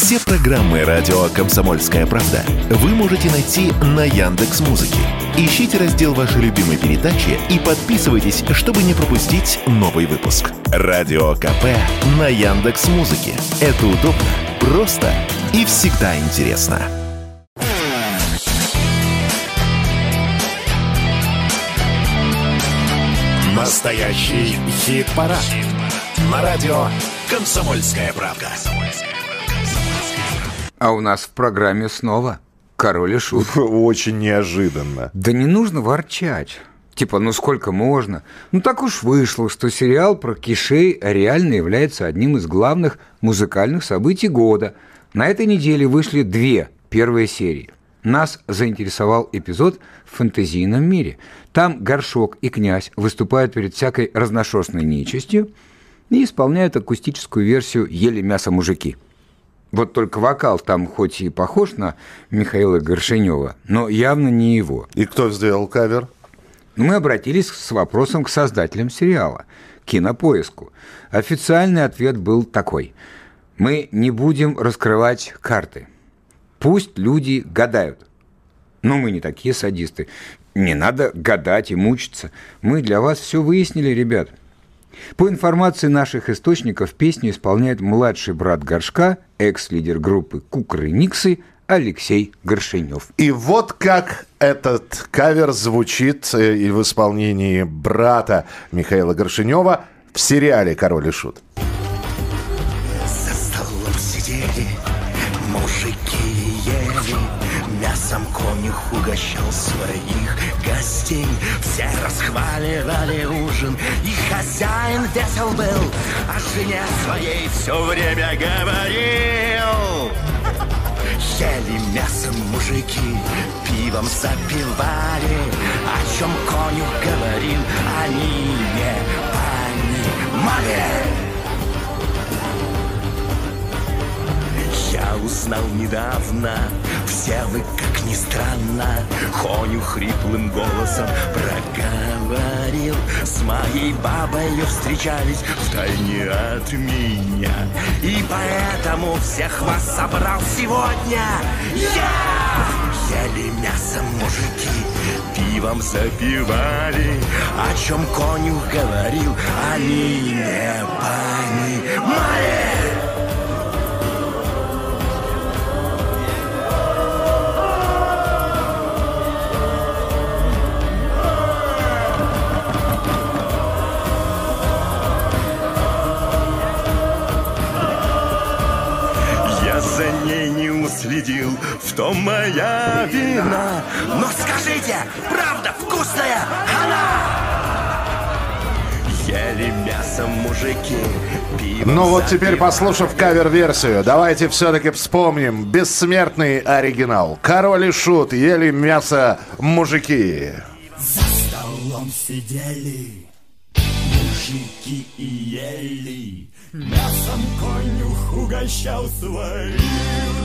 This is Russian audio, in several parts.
Все программы радио Комсомольская правда вы можете найти на Яндекс Музыке. Ищите раздел вашей любимой передачи и подписывайтесь, чтобы не пропустить новый выпуск. Радио КП на Яндекс Музыке. Это удобно, просто и всегда интересно. Настоящий хит-парад. На радио Комсомольская правда. А у нас в программе снова король и шут. Очень неожиданно. Да не нужно ворчать. Типа, ну сколько можно? Ну так уж вышло, что сериал про Кишей реально является одним из главных музыкальных событий года. На этой неделе вышли две первые серии. Нас заинтересовал эпизод в фэнтезийном мире. Там горшок и князь выступают перед всякой разношерстной нечистью и исполняют акустическую версию «Ели мясо мужики». Вот только вокал там хоть и похож на Михаила Горшинева, но явно не его. И кто сделал кавер? Мы обратились с вопросом к создателям сериала, кинопоиску. Официальный ответ был такой. Мы не будем раскрывать карты. Пусть люди гадают. Но мы не такие садисты. Не надо гадать и мучиться. Мы для вас все выяснили, ребят. По информации наших источников, песню исполняет младший брат Горшка, экс-лидер группы Кукры Никсы Алексей Горшинев. И вот как этот кавер звучит э, и в исполнении брата Михаила Горшинева в сериале «Король и Шут». Мясом конюх угощал своих гостей. Все расхваливали ужин И хозяин весел был О жене своей все время говорил. Ели мясо мужики, пивом запивали. О чем конюх говорил, они не понимали Я узнал недавно, все вы, как ни странно, Коню хриплым голосом проговорил. С моей бабою встречались втайне от меня. И поэтому всех вас собрал сегодня я! Ели мясо мужики, пивом запивали, О чем конюх говорил, они не понимали. Том моя вина. Но скажите, правда вкусная она? Ели мясо мужики, пиво Ну вот теперь, послушав кавер-версию, давайте все-таки вспомним бессмертный оригинал. Король и Шут ели мясо мужики. За столом сидели мужики и ели. Мясом конюх угощал своих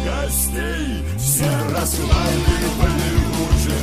гостей. Все расхваливали ужин, и